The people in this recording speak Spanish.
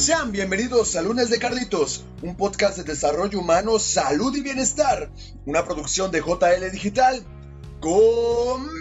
Sean bienvenidos a Lunes de Carlitos, un podcast de desarrollo humano, salud y bienestar, una producción de JL Digital. ¡Comenzamos!